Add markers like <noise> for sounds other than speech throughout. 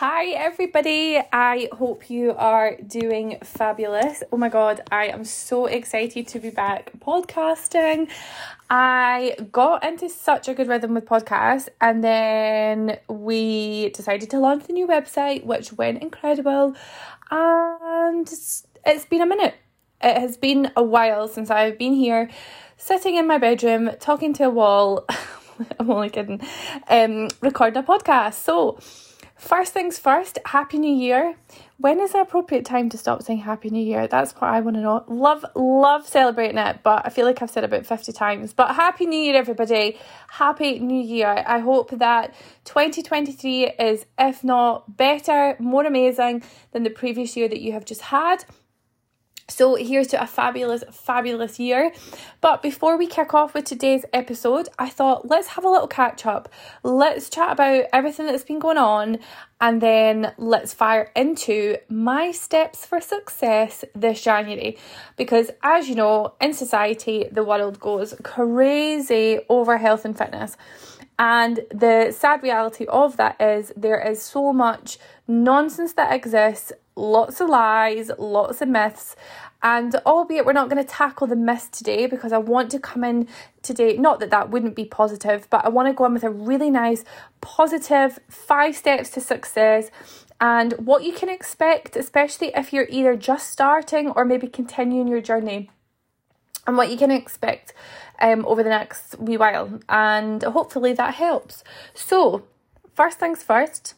Hi, everybody. I hope you are doing fabulous. Oh my god, I am so excited to be back podcasting. I got into such a good rhythm with podcasts, and then we decided to launch the new website, which went incredible. And it's been a minute. It has been a while since I've been here sitting in my bedroom talking to a wall. <laughs> I'm only kidding. Um, recording a podcast. So, First things first, Happy New Year. When is the appropriate time to stop saying Happy New Year? That's what I want to know. Love, love celebrating it, but I feel like I've said about 50 times. But Happy New Year, everybody. Happy New Year. I hope that 2023 is, if not better, more amazing than the previous year that you have just had. So, here's to a fabulous, fabulous year. But before we kick off with today's episode, I thought let's have a little catch up. Let's chat about everything that's been going on and then let's fire into my steps for success this January. Because, as you know, in society, the world goes crazy over health and fitness. And the sad reality of that is there is so much nonsense that exists lots of lies, lots of myths. And albeit we're not going to tackle the myths today because I want to come in today, not that that wouldn't be positive, but I want to go in with a really nice, positive five steps to success and what you can expect, especially if you're either just starting or maybe continuing your journey, and what you can expect um, over the next wee while. And hopefully that helps. So, first things first,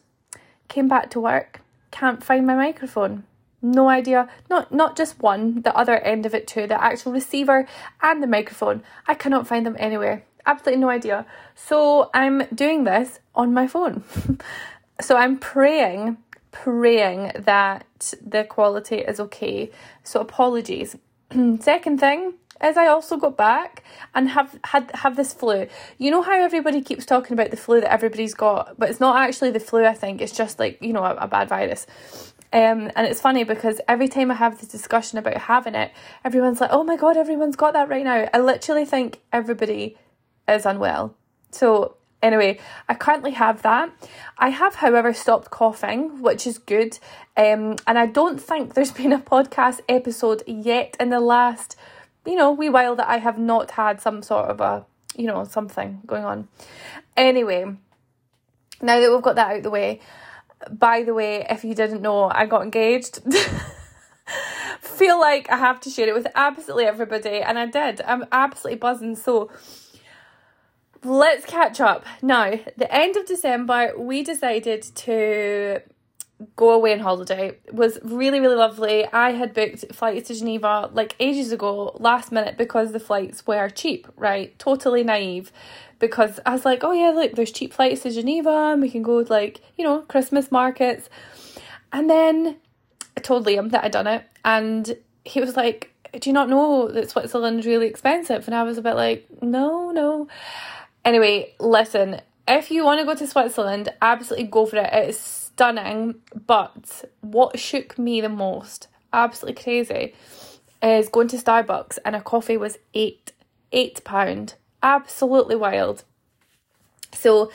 came back to work can't find my microphone. No idea. Not not just one, the other end of it too, the actual receiver and the microphone. I cannot find them anywhere. Absolutely no idea. So I'm doing this on my phone. <laughs> so I'm praying, praying that the quality is okay. So apologies. <clears throat> Second thing, is I also got back and have had have this flu. You know how everybody keeps talking about the flu that everybody's got, but it's not actually the flu. I think it's just like you know a, a bad virus. Um, and it's funny because every time I have this discussion about having it, everyone's like, "Oh my god, everyone's got that right now." I literally think everybody is unwell. So anyway, I currently have that. I have, however, stopped coughing, which is good. Um, and I don't think there's <laughs> been a podcast episode yet in the last you know, wee while that I have not had some sort of a, you know, something going on. Anyway, now that we've got that out the way, by the way, if you didn't know, I got engaged. <laughs> Feel like I have to share it with absolutely everybody, and I did. I'm absolutely buzzing. So, let's catch up. Now, the end of December, we decided to go away on holiday. Was really really lovely. I had booked flights to geneva like ages ago last minute because the flights were cheap right? Totally naive. Because i was like oh yeah look there's cheap flights to geneva and we can go like you know christmas markets. And then i told liam that i'd done it and he was like do you not know that switzerland's really expensive? And i was a bit like no no. Anyway listen if you want to go to switzerland absolutely go for it. It's stunning. But what shook me the most, absolutely crazy, is going to Starbucks and a coffee was eight eight pound. Absolutely wild. So,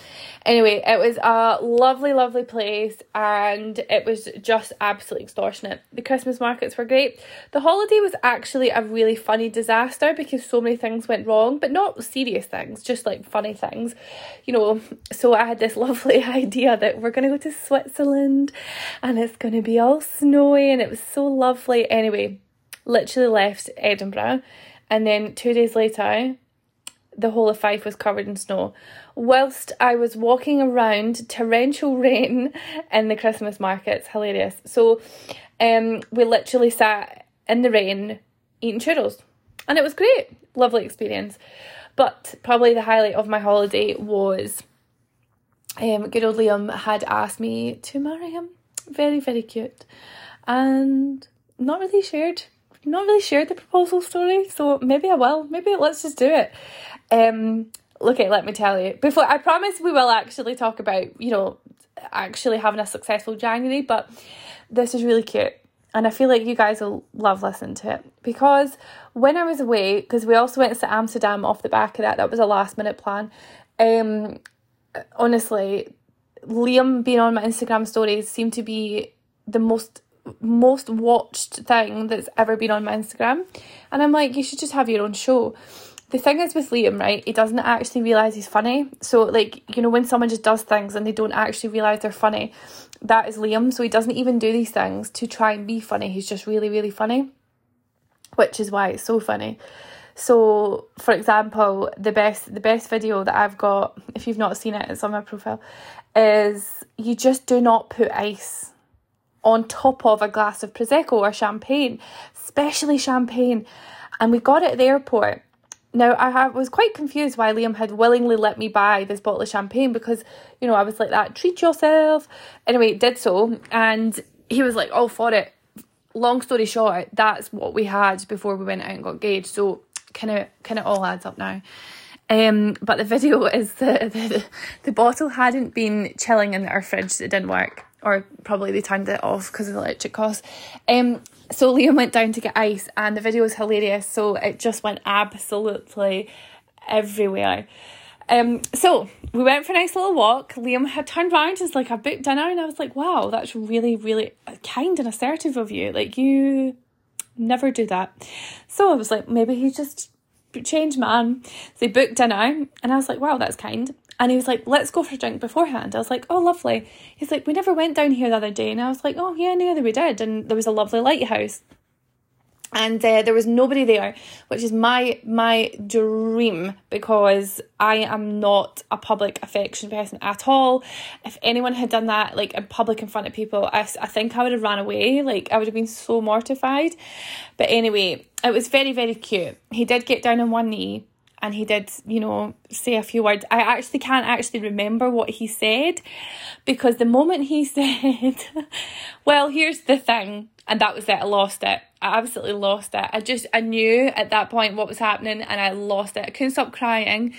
anyway, it was a lovely, lovely place and it was just absolutely extortionate. The Christmas markets were great. The holiday was actually a really funny disaster because so many things went wrong, but not serious things, just like funny things. You know, so I had this <laughs> lovely idea that we're going to go to Switzerland and it's going to be all snowy and it was so lovely. Anyway, literally left Edinburgh and then two days later, the whole of Fife was covered in snow whilst I was walking around torrential rain <laughs> in the Christmas markets. Hilarious. So um, we literally sat in the rain eating churros and it was great. Lovely experience. But probably the highlight of my holiday was um, good old Liam had asked me to marry him. Very, very cute. And not really shared not really shared the proposal story, so maybe I will. Maybe let's just do it. Um, look at let me tell you before i promise we will actually talk about you know actually having a successful january but this is really cute and i feel like you guys will love listening to it because when i was away because we also went to amsterdam off the back of that that was a last minute plan um honestly Liam being on my Instagram stories seemed to be the most most watched thing that's ever been on my Instagram. And I'm like, you should just have your own show. The thing is with Liam, right, he doesn't actually realise he's funny. So, like, you know, when someone just does things and they don't actually realise they're funny, that is Liam. So he doesn't even do these things to try and be funny. He's just really, really funny, which is why it's so funny. So, for example, the best the best video that I've got, if you've not seen it, it's on my profile, is you just do not put ice on top of a glass of prosecco or champagne, especially champagne. And we got it at the airport. Now I was quite confused why Liam had willingly let me buy this bottle of champagne because you know I was like that treat yourself. Anyway, did so and he was like all for it. Long story short, that's what we had before we went out and got engaged. So kind of kind of all adds up now. Um, but the <laughs> video is the, the the bottle hadn't been chilling in our fridge. It didn't work, or probably they turned it off because of the electric cost. Um, so Liam went down to get ice, and the video was hilarious. So it just went absolutely everywhere. Um, so we went for a nice little walk. Liam had turned around just like I booked dinner, and I was like, "Wow, that's really, really kind and assertive of you. Like you never do that." So I was like, maybe he just changed man. So they booked dinner, and I was like, "Wow, that's kind." And he was like, let's go for a drink beforehand. I was like, oh, lovely. He's like, we never went down here the other day. And I was like, oh, yeah, no, we did. And there was a lovely lighthouse and uh, there was nobody there which is my my dream because i am not a public affection person at all if anyone had done that like in public in front of people i, I think i would have ran away like i would have been so mortified but anyway it was very very cute he did get down on one knee and he did, you know, say a few words. I actually can't actually remember what he said because the moment he <laughs> said, well, here's the thing, and that was it, I lost it. I absolutely lost it. I just, I knew at that point what was happening and I lost it. I couldn't stop crying.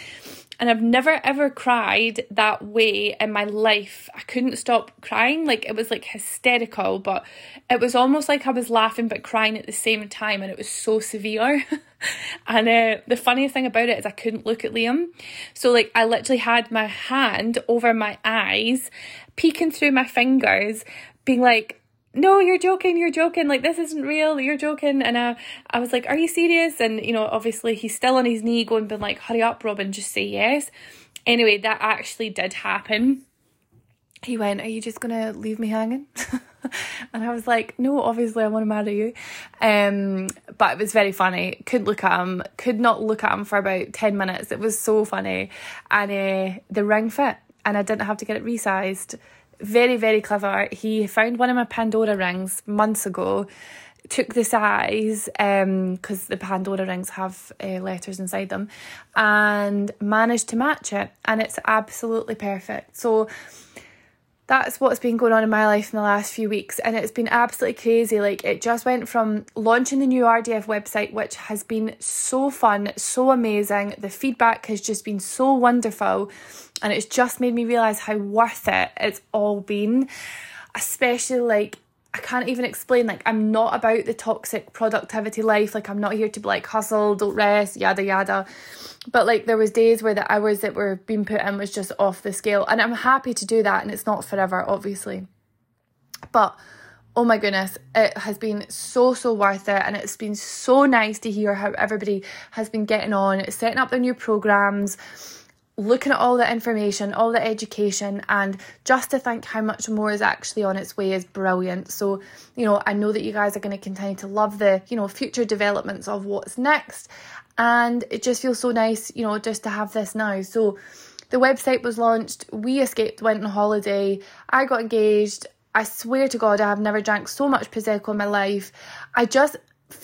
And I've never ever cried that way in my life. I couldn't stop crying. Like it was like hysterical, but it was almost like I was laughing but crying at the same time. And it was so severe. <laughs> and uh, the funniest thing about it is I couldn't look at Liam. So, like, I literally had my hand over my eyes, peeking through my fingers, being like, no, you're joking, you're joking, like this isn't real, you're joking. And uh, I was like, Are you serious? And you know, obviously he's still on his knee going, been like, Hurry up, Robyn, just say yes. Anyway, that actually did happen. He went, Are you just gonna leave me hanging? <laughs> and I was like, No, obviously I want to marry you. Um, but it was very funny. couldn't look at him, could not look at him for about 10 minutes. It was so funny. And uh, the ring fit, and I didn't have to get it resized very, very clever. He found one of my Pandora rings months ago, took the size, um because um, the Pandora rings have uh, letters inside them, and managed to match it. And it's absolutely perfect. So that's what's been going on in my life in the last few weeks and it's been absolutely crazy. Like it just went from launching the new RDF website which has been so fun so amazing. The feedback has just been so wonderful and it's just made me realize how worth it it's all been especially like I can't even explain. Like, I'm not about the toxic productivity life. Like, I'm not here to be like hustle, don't rest, yada yada. But like, there was days where the hours that were being put in was just off the scale, and I'm happy to do that. And it's not forever, obviously. But oh my goodness, it has been so so worth it, and it's been so nice to hear how everybody has been getting on, setting up their new programs looking at all the information, all the education, and just to think how much more is actually on its way is brilliant. So, you know, I know that you guys are going to continue to love the, you know, future developments of what's next. And it just feels so nice, you know, just to have this now. So, the website was launched, we escaped, went on holiday, I got engaged. I swear to God, I have never drank so much Prosecco in my life. I just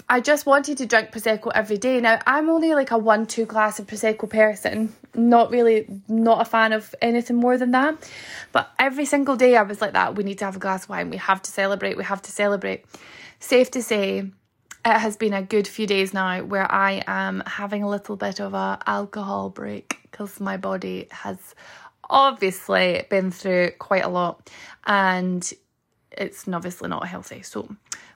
I just wanted to drink prosecco every day. Now I'm only like a one two glass of prosecco person, not really not a fan of anything more than that. But every single day I was like that. We need to have a glass of wine. We have to celebrate. We have to celebrate. Safe to say, it has been a good few days now where I am having a little bit of a alcohol break because my body has obviously been through quite a lot and it's obviously not healthy. So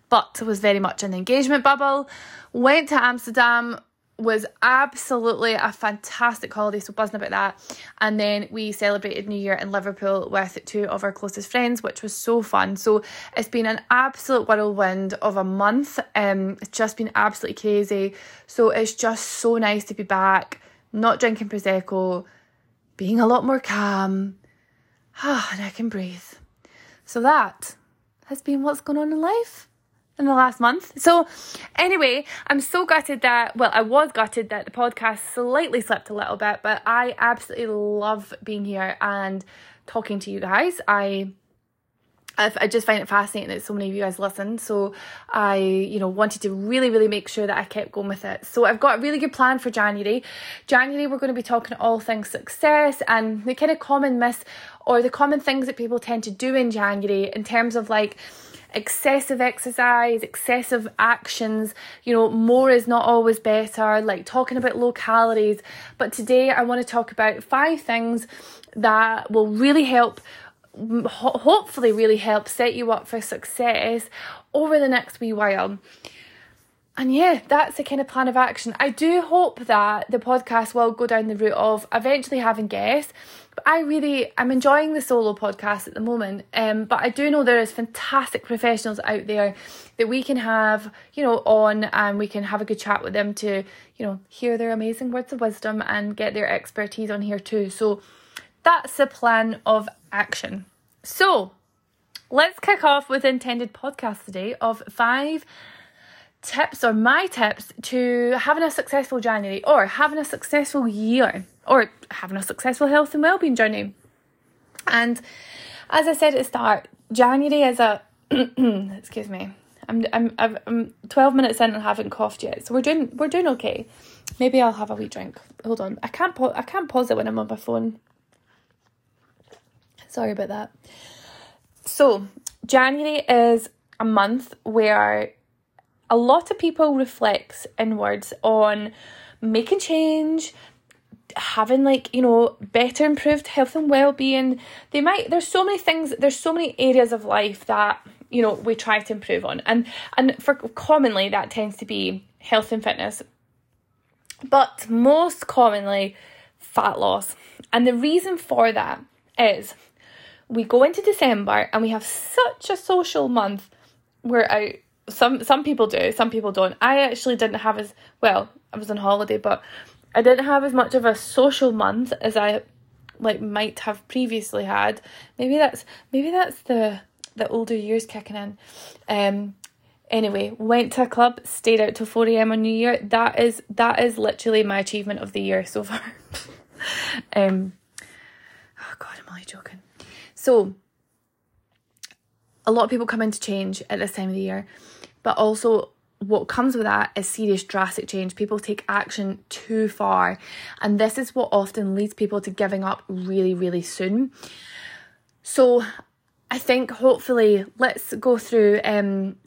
but was very much an engagement bubble. Went to Amsterdam, was absolutely a fantastic holiday, so buzzing about that. And then we celebrated New Year in Liverpool with two of our closest friends, which was so fun. So it's been an absolute whirlwind of a month. Um, it's just been absolutely crazy. So it's just so nice to be back, not drinking prosecco, being a lot more calm. Ah, <sighs> and I can breathe. So that has been what's going on in life in the last month. So, anyway, I'm so gutted that, well, I was gutted that the podcast slightly slipped a little bit, but I absolutely love being here and talking to you guys. I I just find it fascinating that so many of you guys listen. So I, you know, wanted to really, really make sure that I kept going with it. So I've got a really good plan for January. January, we're going to be talking all things success and the kind of common myths or the common things that people tend to do in January in terms of like, excessive exercise, excessive actions. You know, more is not always better, like talking about low calories. But today I want to talk about five things that will really help hopefully really help set you up for success over the next wee while. And yeah, that's the kind of plan of action. I do hope that the podcast will go down the route of eventually having guests But I really I'm enjoying the solo podcast at the moment. Um, but I do know there is fantastic professionals out there that we can have, you know, on and we can have a good chat with them to, you know, hear their amazing words of wisdom and get their expertise on here too. So that's the plan of action. So let's kick off with intended podcast today of five tips or my tips to having a successful January or having a successful year or having a successful health and well-being journey. And as I said at the start, January is a <clears throat> excuse me. I'm I'm I'm 12 minutes in and haven't coughed yet. So we're doing we're doing okay. Maybe I'll have a wee drink. Hold on. I can't I can't pause it when I'm on my phone. Sorry about that. So, January is a month where a lot of people reflects inwards on making change, having like you know better improved health and well-being. They might there's so many things there's so many areas of life that you know we try to improve on. And and for commonly that tends to be health and fitness. But most commonly fat loss. And the reason for that is we go into december and we have such a social month we're out some some people do some people don't. I actually didn't have as well i was on holiday but i didn't have as much of a social month as i like might have previously had. Maybe that's maybe that's the the older years kicking in. Um anyway went to a club stayed out till 4am on new year. That is that is literally my achievement of the year so far. <laughs> Um oh god i'm only joking so a lot of people come into change at this time of the year but also what comes with that is serious drastic change. People take action too far, and this is what often leads people to giving up really, really soon. So, I think hopefully let's go through um,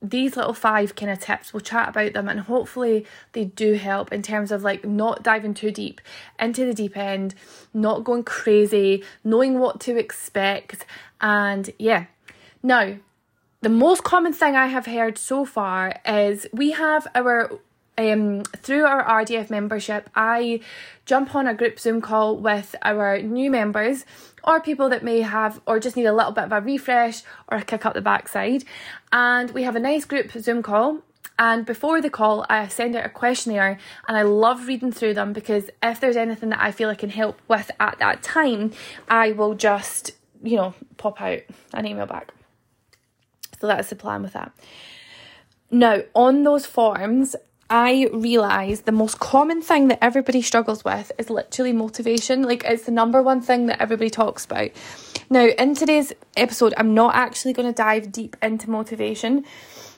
these little five kind of tips. We'll chat about them, and hopefully they do help in terms of like not diving too deep into the deep end, not going crazy, knowing what to expect, and yeah. Now, the most common thing I have heard so far is we have our um, through our RDF membership, I jump on a group Zoom call with our new members or people that may have or just need a little bit of a refresh or a kick up the backside. And we have a nice group Zoom call. And before the call, I send out a questionnaire and I love reading through them because if there's anything that I feel I can help with at that time, I will just, you know, pop out an email back. So that's the plan with that. Now, on those forms, I realize the most common thing that everybody struggles with is literally motivation. Like, it's the number one thing that everybody talks about. Now, in today's episode, I'm not actually going to dive deep into motivation,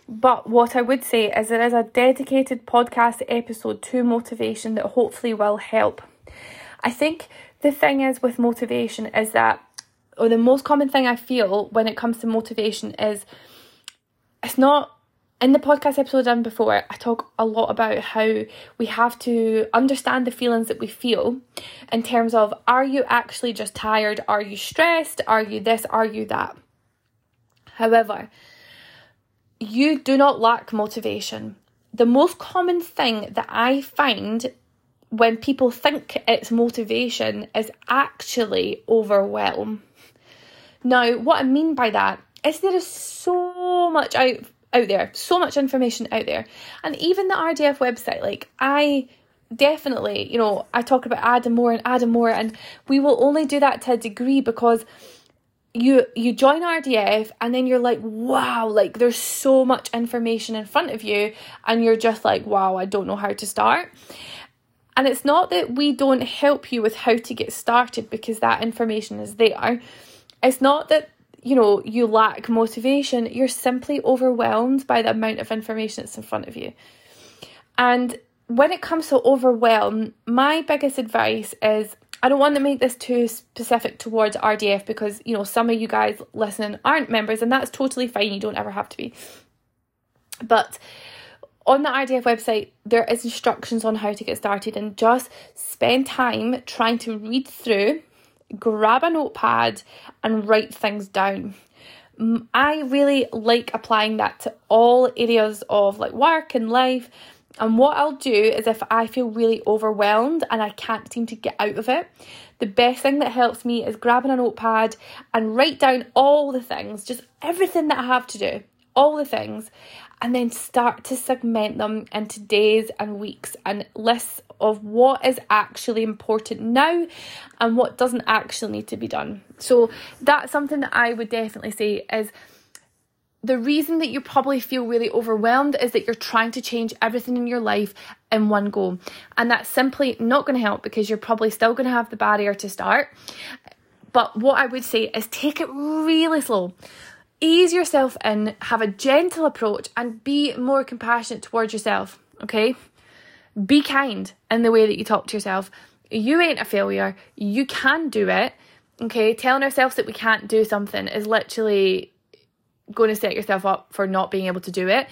but what I would say is there is a dedicated podcast episode to motivation that hopefully will help. I think the thing is with motivation is that, or the most common thing I feel when it comes to motivation is it's not in the podcast episode done before, I talk a lot about how we have to understand the feelings that we feel in terms of are you actually just tired? Are you stressed? Are you this? Are you that? However, you do not lack motivation. the most common thing that I find when people think it's motivation is actually overwhelm. Now, what I mean by that is there is so much out out there, so much information out there. And even the RDF website, like I definitely, you know, I talk about adding more and adding more and we will only do that to a degree because you you join RDF and then you're like wow like there's so much information in front of you and you're just like wow I don't know how to start. And it's not that we don't help you with how to get started because that information is there. It's not that you know you lack motivation you're simply overwhelmed by the amount of information that's in front of you and when it comes to overwhelm my biggest advice is I don't want to make this too specific towards RDF because, you know, some of you guys listening aren't members and that's totally fine. You don't ever have to be. But on the RDF website, there is instructions on how to get started and just spend time trying to read through, grab a notepad and write things down. I really like applying that to all areas of like work and life and what I'll do is if I feel really overwhelmed and I can't seem to get out of it, the best thing that helps me is grabbing a notepad and write down all the things, just everything that I have to do, all the things, and then start to segment them into days and weeks and lists of what is actually important now and what doesn't actually need to be done. So that's something that I would definitely say is the reason that you probably feel really overwhelmed is that you're trying to change everything in your life in one go. And that's simply not going to help because you're probably still going to have the barrier to start. But what I would say is take it really slow. Ease yourself in, have a gentle approach, and be more compassionate towards yourself, okay? Be kind in the way that you talk to yourself. You ain't a failure. You can do it. Okay, telling ourselves that we can't do something is literally going to set yourself up for not being able to do it.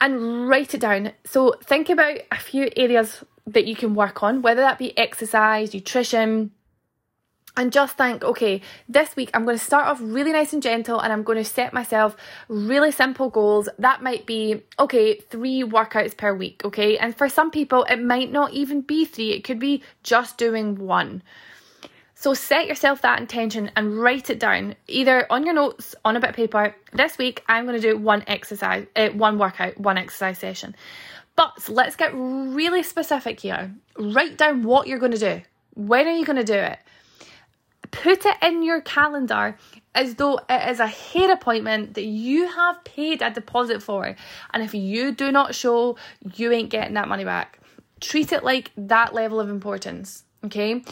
And write it down. So think about a few areas that you can work on, whether that be exercise, nutrition, and just think, okay, this week I'm going to start off really nice and gentle and I'm going to set myself really simple goals. That might be, okay, three workouts per week, okay? And for some people, it might not even be three, it could be just doing one. So set yourself that intention and write it down, either on your notes, on a bit of paper. This week, I'm going to do one exercise, uh, one workout, one exercise session. But let's get really specific here. Write down what you're going to do. When are you going to do it? Put it in your calendar as though it is a hair appointment that you have paid a deposit for. And if you do not show, you ain't getting that money back. Treat it like that level of importance. Okay.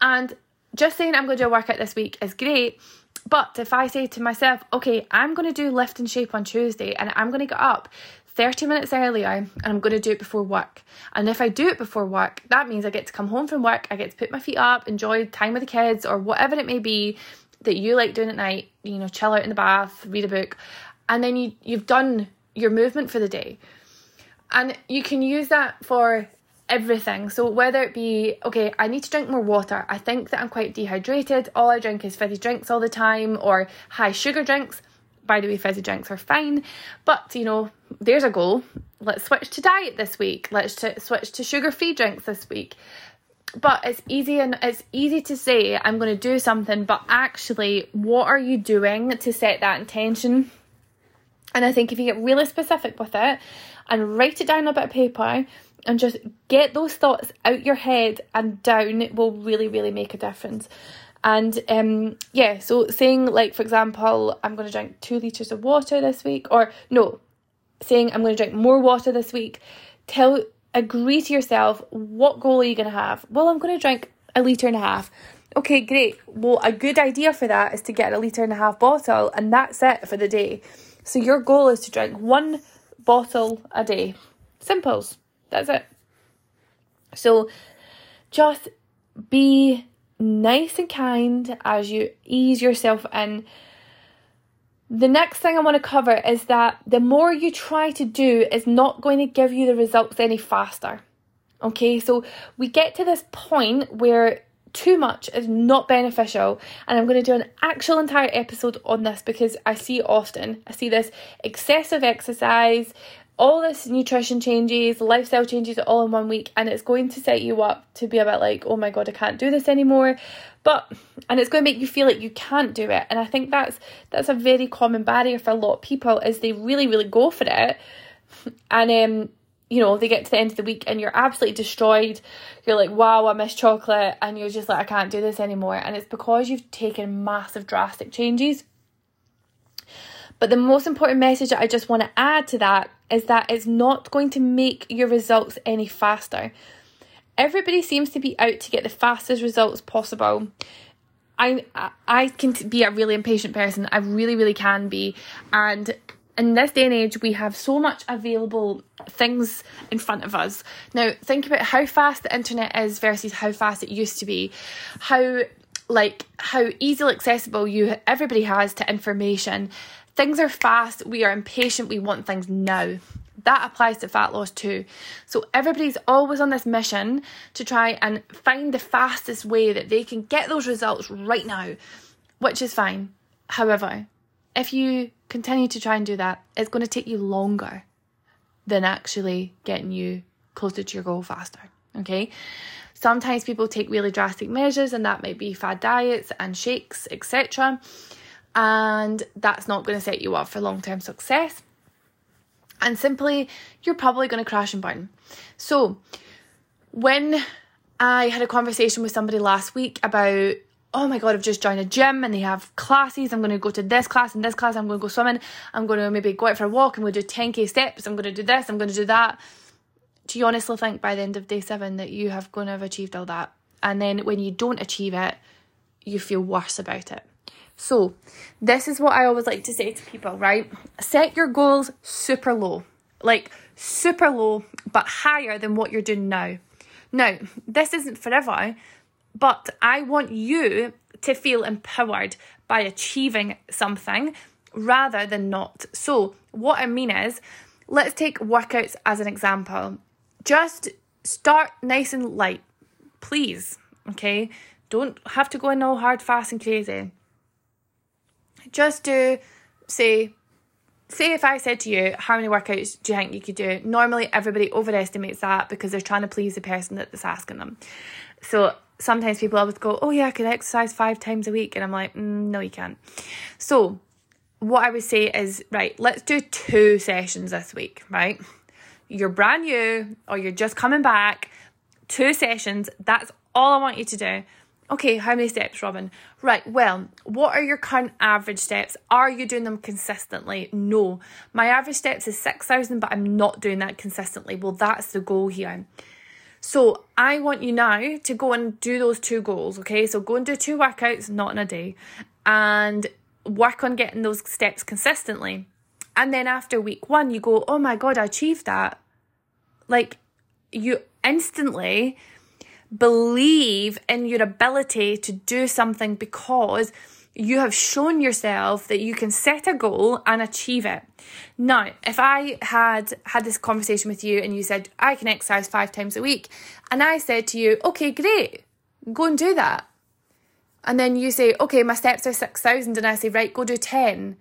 And just saying I'm going to do a workout this week is great. But if I say to myself, okay, I'm going to do lift and shape on Tuesday and I'm going to get up 30 minutes earlier and I'm going to do it before work. And if I do it before work, that means I get to come home from work, I get to put my feet up, enjoy time with the kids or whatever it may be that you like doing at night, you know, chill out in the bath, read a book, and then you you've done your movement for the day. And you can use that for everything. So whether it be okay, I need to drink more water. I think that I'm quite dehydrated. All I drink is fizzy drinks all the time or high sugar drinks. By the way, fizzy drinks are fine, but you know, there's a goal. Let's switch to diet this week. Let's to switch to sugar-free drinks this week. But it's easy and it's easy to say I'm going to do something, but actually, what are you doing to set that intention? And I think if you get really specific with it and write it down on a bit of paper, and just get those thoughts out your head and down it will really really make a difference and um yeah so saying like for example i'm going to drink two liters of water this week or no saying i'm going to drink more water this week. Tell agree to yourself what goal are you going to have? Well i'm going to drink a liter and a half. Okay great. Well a good idea for that is to get a liter and a half bottle and that's it for the day. So your goal is to drink one bottle a day. Simples that's it. So just be nice and kind as you ease yourself in. The next thing I want to cover is that the more you try to do is not going to give you the results any faster. Okay, so we get to this point where too much is not beneficial, and I'm going to do an actual entire episode on this because I see often I see this excessive exercise, all this nutrition changes, lifestyle changes all in one week, and it's going to set you up to be a bit like, oh my god, I can't do this anymore. But and it's going to make you feel like you can't do it. And I think that's that's a very common barrier for a lot of people is they really, really go for it. And um, you know, they get to the end of the week and you're absolutely destroyed. You're like, wow, I miss chocolate, and you're just like, I can't do this anymore. And it's because you've taken massive drastic changes. But the most important message that I just want to add to that is that it's not going to make your results any faster. Everybody seems to be out to get the fastest results possible. I I can be a really impatient person. I really really can be, and in this day and age, we have so much available things in front of us. Now, think about how fast the internet is versus how fast it used to be. How like how easily accessible you everybody has to information Things are fast, we are impatient, we want things now. That applies to fat loss too. So everybody's always on this mission to try and find the fastest way that they can get those results right now, which is fine. However, if you continue to try and do that, it's going to take you longer than actually getting you closer to your goal faster. Okay. Sometimes people take really drastic measures, and that might be fad diets and shakes, etc and that's not going to set you up for long term success. And simply, you're probably going to crash and burn. So, when I had a conversation with somebody last week about, oh my God, I've just joined a gym and they have classes. I'm going to go to this class and this class. I'm going to go swimming. I'm going to maybe go out for a walk. Going to do 10k steps. I'm going to do this. I'm going to do that. Do you honestly think by the end of day seven that you have going to have achieved all that? And then when you don't achieve it, you feel worse about it. So, this is what I always like to say to people, right? Set your goals super low, like super low, but higher than what you're doing now. Now, this isn't forever, but I want you to feel empowered by achieving something rather than not. So, what I mean is, let's take workouts as an example. Just start nice and light, please. Okay, don't have to go in all hard, fast, and crazy just do say say if I said to you, how many workouts do you think you could do? Normally everybody overestimates that because they're trying to please the person that's asking them. So sometimes people always go, oh yeah, I could exercise five times a week. And I'm like, mm, no, you can't. So what I would say is, right, let's do two sessions this week, right? You're brand new or you're just coming back, two sessions. That's all I want you to do. Okay, how many steps, Robyn? Right, well, what are your current average steps? Are you doing them consistently? No. My average steps is 6,000, but I'm not doing that consistently. Well, that's the goal here. So I want you now to go and do those two goals, okay? So go and do two workouts, not in a day, and work on getting those steps consistently. And then after week one, you go, oh my God, I achieved that. Like, you instantly believe in your ability to do something because you have shown yourself that you can set a goal and achieve it. Now, if I had had this conversation with you and you said, I can exercise five times a week, and I said to you, okay, great, go and do that. And then you say, okay, my steps are 6,000, and I say, right, go do 10.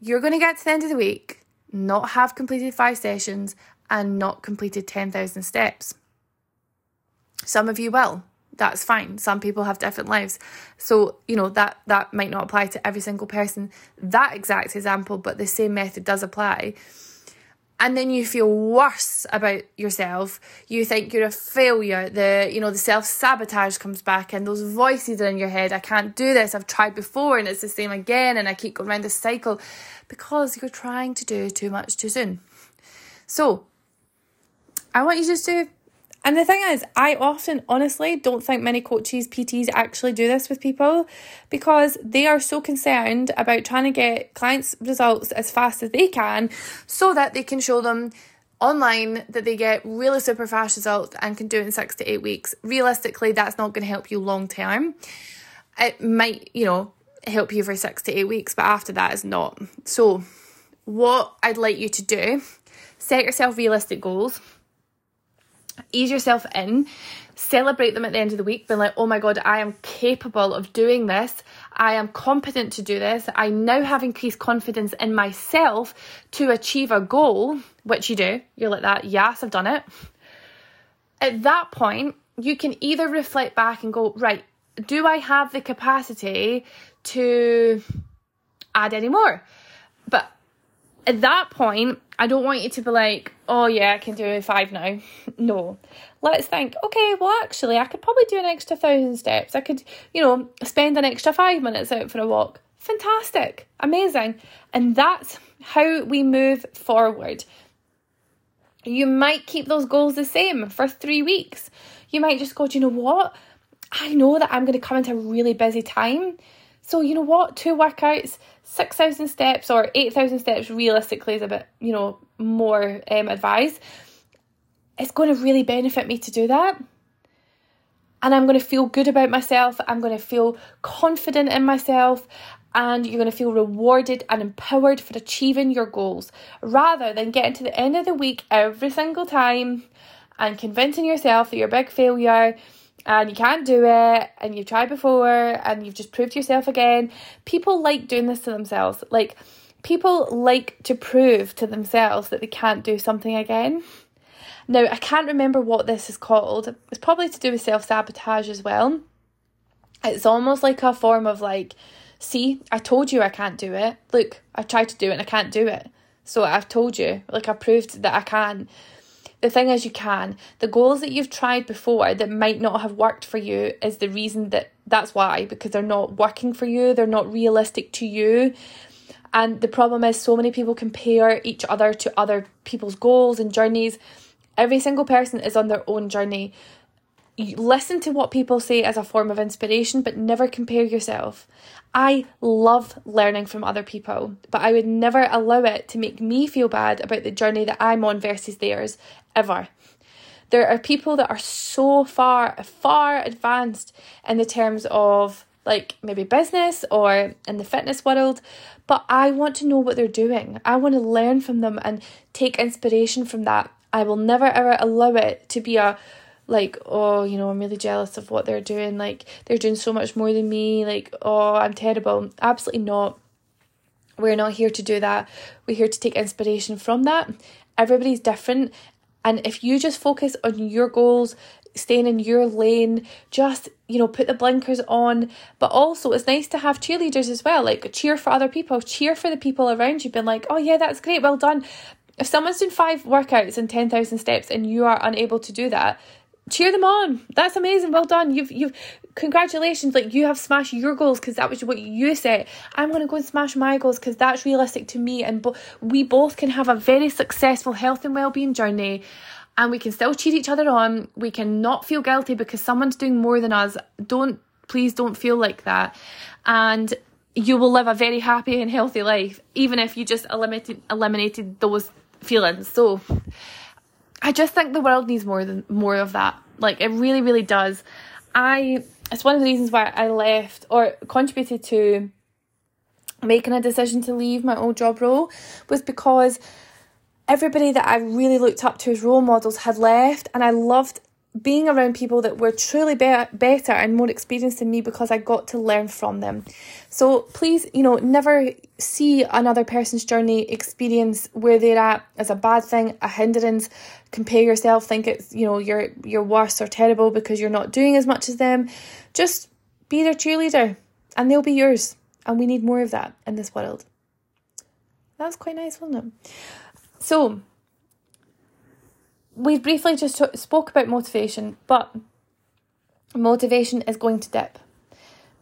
You're going to get to the end of the week, not have completed five sessions, and not completed 10,000 steps. Some of you will. That's fine. Some people have different lives. So, you know, that that might not apply to every single person. That exact example, but the same method does apply. And then you feel worse about yourself. You think you're a failure. The you know, the self-sabotage comes back and those voices are in your head. I can't do this. I've tried before and it's the same again and I keep going around this cycle because you're trying to do too much too soon. So I want you just to and the thing is, I often honestly don't think many coaches, PTs actually do this with people because they are so concerned about trying to get clients' results as fast as they can so that they can show them online that they get really super fast results and can do it in six to eight weeks. Realistically, that's not going to help you long term. It might, you know, help you for six to eight weeks, but after that is not. So, what I'd like you to do, set yourself realistic goals ease yourself in, celebrate them at the end of the week, being like, oh my God, I am capable of doing this. I am competent to do this. I now have increased confidence in myself to achieve a goal, which you do. You're like that, yes, I've done it. At that point, you can either reflect back and go, right, do I have the capacity to add any more? But at that point, I don't want you to be like, oh yeah, I can do five now. <laughs> no. Let's think, okay, well, actually, I could probably do an extra thousand steps. I could, you know, spend an extra five minutes out for a walk. Fantastic. Amazing. And that's how we move forward. You might keep those goals the same for three weeks. You might just go, do you know what? I know that I'm going to come into a really busy time. So, you know what? Two workouts, 6,000 steps or 8,000 steps realistically is a bit, you know, more um, advised. It's going to really benefit me to do that. And I'm going to feel good about myself. I'm going to feel confident in myself. And you're going to feel rewarded and empowered for achieving your goals rather than getting to the end of the week every single time and convincing yourself that you're a big failure and you can't do it and you've tried before and you've just proved yourself again. People like doing this to themselves. Like, people like to prove to themselves that they can't do something again. Now, I can't remember what this is called. It's probably to do with self sabotage as well. It's almost like a form of like, see, I told you I can't do it. Look, I've tried to do it and I can't do it. So I've told you, like, I proved that I can the thing is you can. The goals that you've tried before that might not have worked for you is the reason that that's why because they're not working for you they're not realistic to you. And the problem is so many people compare each other to other people's goals and journeys. Every single person is on their own journey listen to what people say as a form of inspiration but never compare yourself I love learning from other people, but I would never allow it to make me feel bad about the journey that I'm on versus theirs, ever. There are people that are so far, far advanced in the terms of like maybe business or in the fitness world, but I want to know what they're doing. I want to learn from them and take inspiration from that. I will never ever allow it to be a like oh you know i'm really jealous of what they're doing. Like they're doing so much more than me. Like oh i'm terrible. Absolutely not. We're not here to do that. We're here to take inspiration from that. Everybody's different. And if you just focus on your goals staying in your lane just you know put the blinkers on. But also it's nice to have cheerleaders as well. Like cheer for other people. Cheer for the people around you. Being like oh yeah that's great. Well done. If someone's doing five workouts and 10,000 steps and you are unable to do that cheer them on. That's amazing. Well done. You've you've congratulations. Like you have smashed your goals because that was what you said. I'm gonna go and smash my goals because that's realistic to me, and bo- we both can have a very successful health and well-being journey. And we can still cheer each other on. We can not feel guilty because someone's doing more than us. Don't please don't feel like that. And you will live a very happy and healthy life, even if you just eliminated eliminated those feelings. So I just think the world needs more than more of that. Like it really, really does. I it's one of the reasons why I left or contributed to making a decision to leave my old job role was because everybody that I really looked up to as role models had left and I loved being around people that were truly be- better and more experienced than me because I got to learn from them. So please, you know, never see another person's journey experience where they're at as a bad thing, a hindrance. Compare yourself, think it's you know you're you're worse or terrible because you're not doing as much as them. Just be their cheerleader, and they'll be yours. And we need more of that in this world. That's quite nice, wasn't it? So we briefly just t- spoke about motivation, but motivation is going to dip.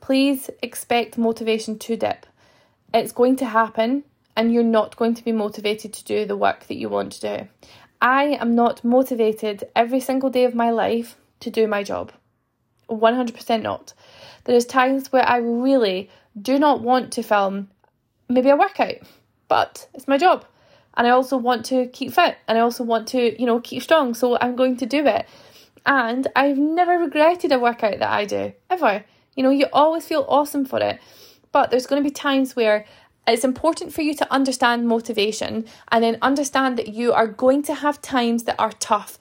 Please expect motivation to dip. It's going to happen, and you're not going to be motivated to do the work that you want to do. I am not motivated every single day of my life to do my job. 100% not. There is times where I really do not want to film maybe a workout, but it's my job and I also want to keep fit and I also want to, you know, keep strong. So I'm going to do it. And I've never regretted a workout that I do, ever. You know, you always feel awesome for it. But there's going to be times where it's important for you to understand motivation and then understand that you are going to have times that are tough.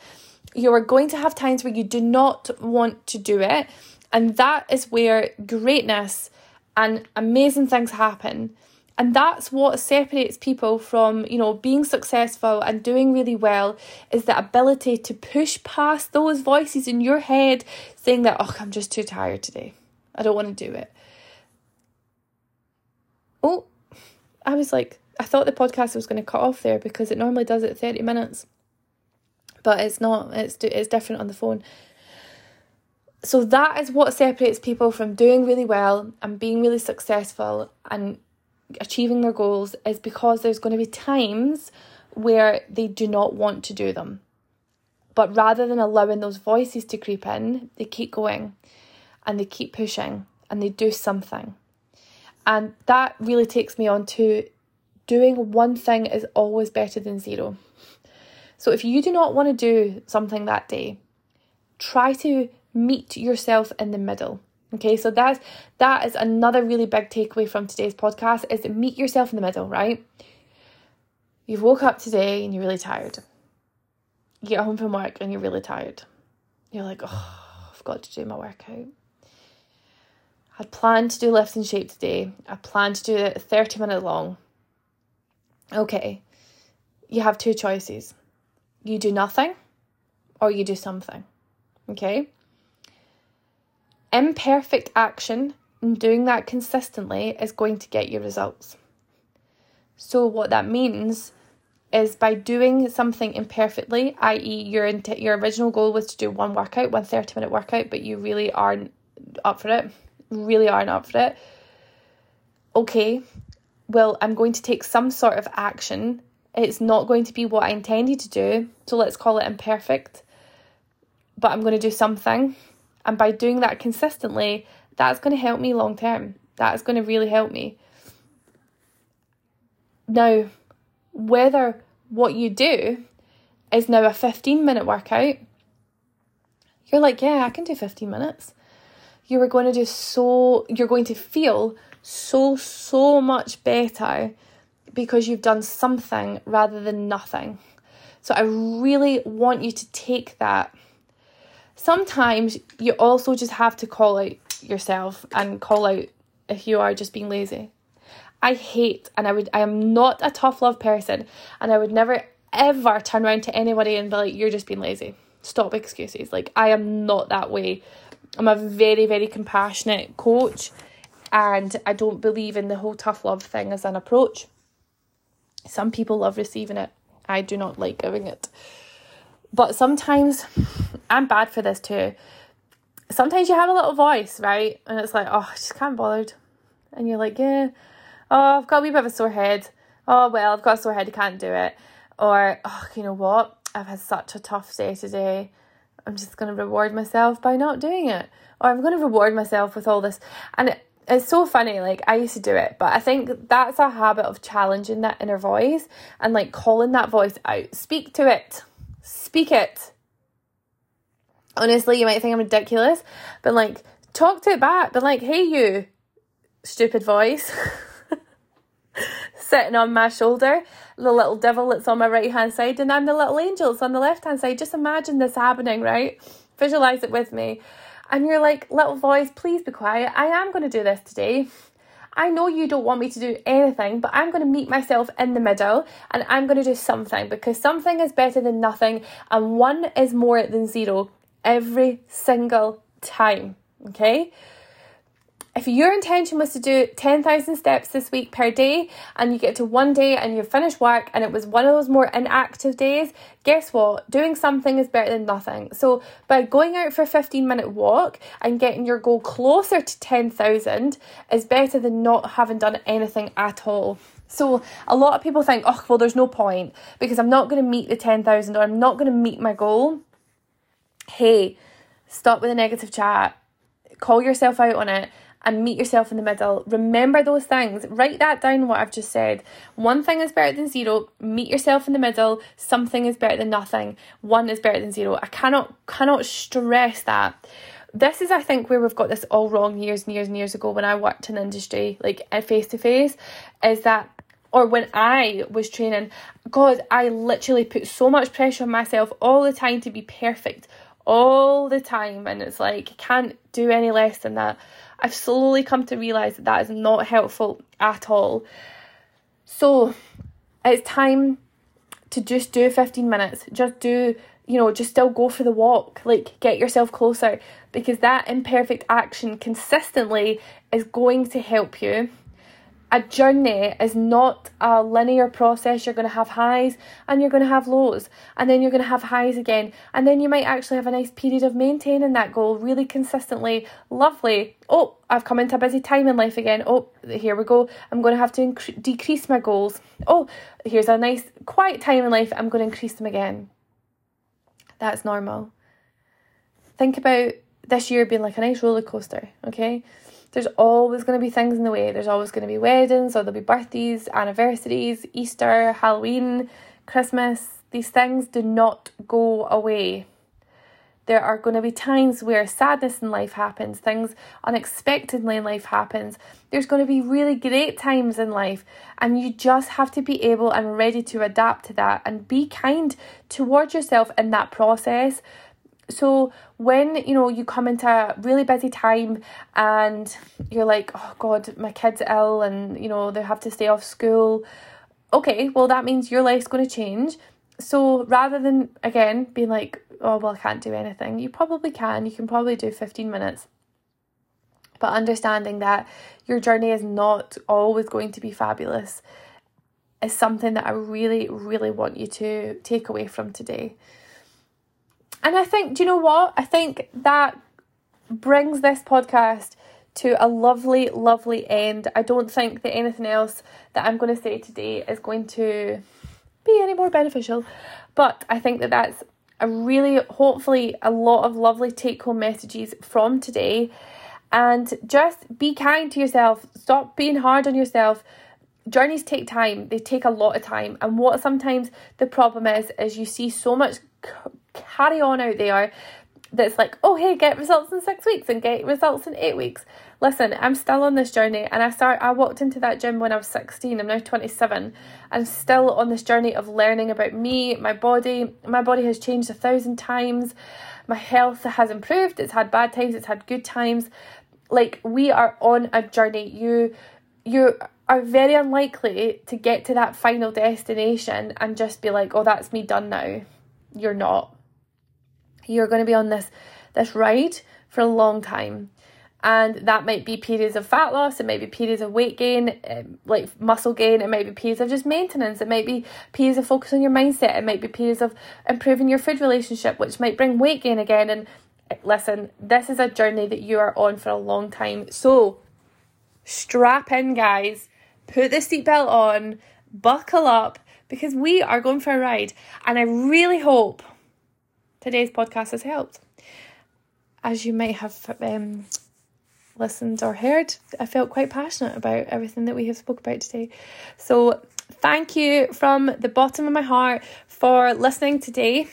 You are going to have times where you do not want to do it. And that is where greatness and amazing things happen. And that's what separates people from, you know, being successful and doing really well is the ability to push past those voices in your head saying that, oh, I'm just too tired today. I don't want to do it. Oh, I was like, I thought the podcast was going to cut off there because it normally does it 30 minutes. But it's not, it's, it's different on the phone. So that is what separates people from doing really well and being really successful and achieving their goals is because there's going to be times where they do not want to do them. But rather than allowing those voices to creep in, they keep going and they keep pushing and they do something. And that really takes me on to doing one thing is always better than zero. So if you do not want to do something that day, try to meet yourself in the middle. Okay, so that's that is another really big takeaway from today's podcast is meet yourself in the middle, right? You've woke up today and you're really tired. You get home from work and you're really tired. You're like, oh, I've got to do my workout. I planned to do lift and shape today. I planned to do it 30 minutes long. Okay, you have two choices. You do nothing or you do something. Okay? Imperfect action and doing that consistently is going to get you results. So, what that means is by doing something imperfectly, i.e., your your original goal was to do one workout, one 30 minute workout, but you really aren't up for it, really aren't up for it. Okay, well, I'm going to take some sort of action. It's not going to be what I intended to do, so let's call it imperfect, but I'm going to do something and by doing that consistently, that's going to help me long term. That's going to really help me. Now, whether what you do is now a 15 minute workout, you're like, yeah, I can do 15 minutes. You are going to do so, you're going to feel so, so much better because you've done something rather than nothing. So I really want you to take that sometimes you also just have to call out yourself and call out if you are just being lazy. I hate and I would I am not a tough love person and I would never ever turn around to anybody and be like, You're just being lazy. Stop excuses. Like I am not that way. I'm a very, very compassionate coach and I don't believe in the whole tough love thing as an approach. Some people love receiving it. I do not like giving it. But sometimes I'm bad for this too. Sometimes you have a little voice, right? And it's like, oh, I just can't bothered. And you're like, yeah, oh, I've got a wee bit of a sore head. Oh, well, I've got a sore head, I can't do it. Or, oh, you know what? I've had such a tough day today. I'm just going to reward myself by not doing it. Or I'm going to reward myself with all this. And it, it's so funny like i used to do it but i think that's a habit of challenging that inner voice and like calling that voice out speak to it Speak it. Honestly, you might think I'm ridiculous, but like, talk to it back. But like, hey, you, stupid voice. <laughs> Sitting on my shoulder, the little devil that's on my right hand side, and I'm the little angel that's on the left hand side. Just imagine this happening, right? Visualize it with me. And you're like, little voice, please be quiet. I am going to do this today. I know you don't want me to do anything, but I'm going to meet myself in the middle and I'm going to do something because something is better than nothing and one is more than zero every single time. Okay? If your intention was to do 10,000 steps this week per day and you get to one day and you finish work and it was one of those more inactive days, guess what? Doing something is better than nothing. So by going out for a 15 minute walk and getting your goal closer to 10,000 is better than not having done anything at all. So a lot of people think, oh, well, there's no point because I'm not going to meet the 10,000 or I'm not going to meet my goal. Hey, stop with the negative chat. Call yourself out on it and meet yourself in the middle. Remember those things. Write that down, what I've just said. One thing is better than zero. Meet yourself in the middle. Something is better than nothing. One is better than zero. I cannot cannot stress that. This is, I think, where we've got this all wrong years and years and years ago when I worked in industry, like face to face, is that or when I was training, God, I literally put so much pressure on myself all the time to be perfect, all the time. And it's like, can't do any less than that. I've slowly come to realize that that is not helpful at all. So it's time to just do 15 minutes. Just do, you know, just still go for the walk. Like get yourself closer because that imperfect action consistently is going to help you a journey is not a linear process. You're going to have highs and you're going to have lows, and then you're going to have highs again, and then you might actually have a nice period of maintaining that goal really consistently. Lovely. Oh, I've come into a busy time in life again. Oh, here we go. I'm going to have to decrease my goals. Oh, here's a nice quiet time in life. I'm going to increase them again. That's normal. Think about this year being like a nice roller coaster, okay? There's always going to be things in the way. There's always going to be weddings, or there'll be birthdays, anniversaries, Easter, Halloween, Christmas. These things do not go away. There are going to be times where sadness in life happens, things unexpectedly in life happens. There's going to be really great times in life, and you just have to be able and ready to adapt to that and be kind towards yourself in that process so when you know you come into a really busy time and you're like oh god my kid's ill and you know they have to stay off school. Okay well that means your life's going to change. So rather than again being like oh well i can't do anything you probably can. You can probably do 15 minutes. But understanding that your journey is not always going to be fabulous is something that i really really want you to take away from today and I think, do you know what? I think that brings this podcast to a lovely, lovely end. I don't think that anything else that I'm going to say today is going to be any more beneficial. But I think that that's a really, hopefully, a lot of lovely take home messages from today. And just be kind to yourself. Stop being hard on yourself. Journeys take time, they take a lot of time. And what sometimes the problem is, is you see so much carry on out there that's like, oh hey, get results in six weeks and get results in eight weeks. Listen, I'm still on this journey and I start I walked into that gym when I was 16. I'm now 27. I'm still on this journey of learning about me, my body. My body has changed a thousand times. My health has improved. It's had bad times, it's had good times. Like we are on a journey. You you are very unlikely to get to that final destination and just be like, oh, that's me done now. You're not you're going to be on this this ride for a long time. And that might be periods of fat loss it might be periods of weight gain um, like muscle gain it might be periods of just maintenance it might be periods of focus on your mindset it might be periods of improving your food relationship which might bring weight gain again. And eh, listen this is a journey that you are on for a long time. So strap in guys. Put the seatbelt on. Buckle up because we are going for a ride. And i really hope today's podcast has helped. As you might have um, listened or heard, I felt quite passionate about everything that we have spoke about today. So thank you from the bottom of my heart for listening today.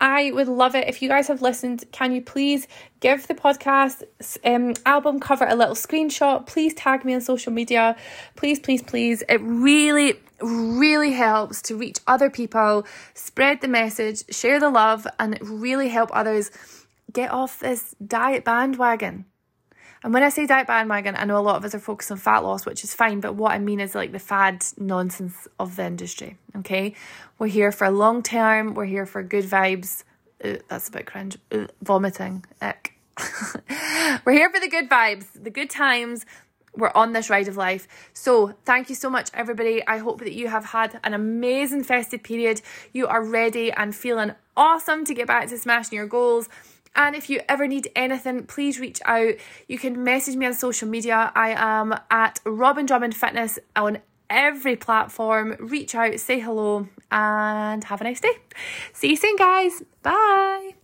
I would love it if you guys have listened. Can you please give the podcast um, album cover a little screenshot? Please tag me on social media. Please, please, please. It really, really helps to reach other people, spread the message, share the love, and really help others get off this diet bandwagon. And when I say diet bandwagon, I know a lot of us are focused on fat loss, which is fine, but what I mean is like the fad nonsense of the industry. Okay. We're here for long term, we're here for good vibes. Ugh, that's a bit cringe. Ugh, vomiting. Ick. <laughs> we're here for the good vibes, the good times. We're on this ride of life. So, thank you so much, everybody. I hope that you have had an amazing festive period. You are ready and feeling awesome to get back to smashing your goals. And if you ever need anything, please reach out. You can message me on social media. I am at Robyn Drummond Fitness on every platform. Reach out, say hello, and have a nice day. See you soon, guys. Bye.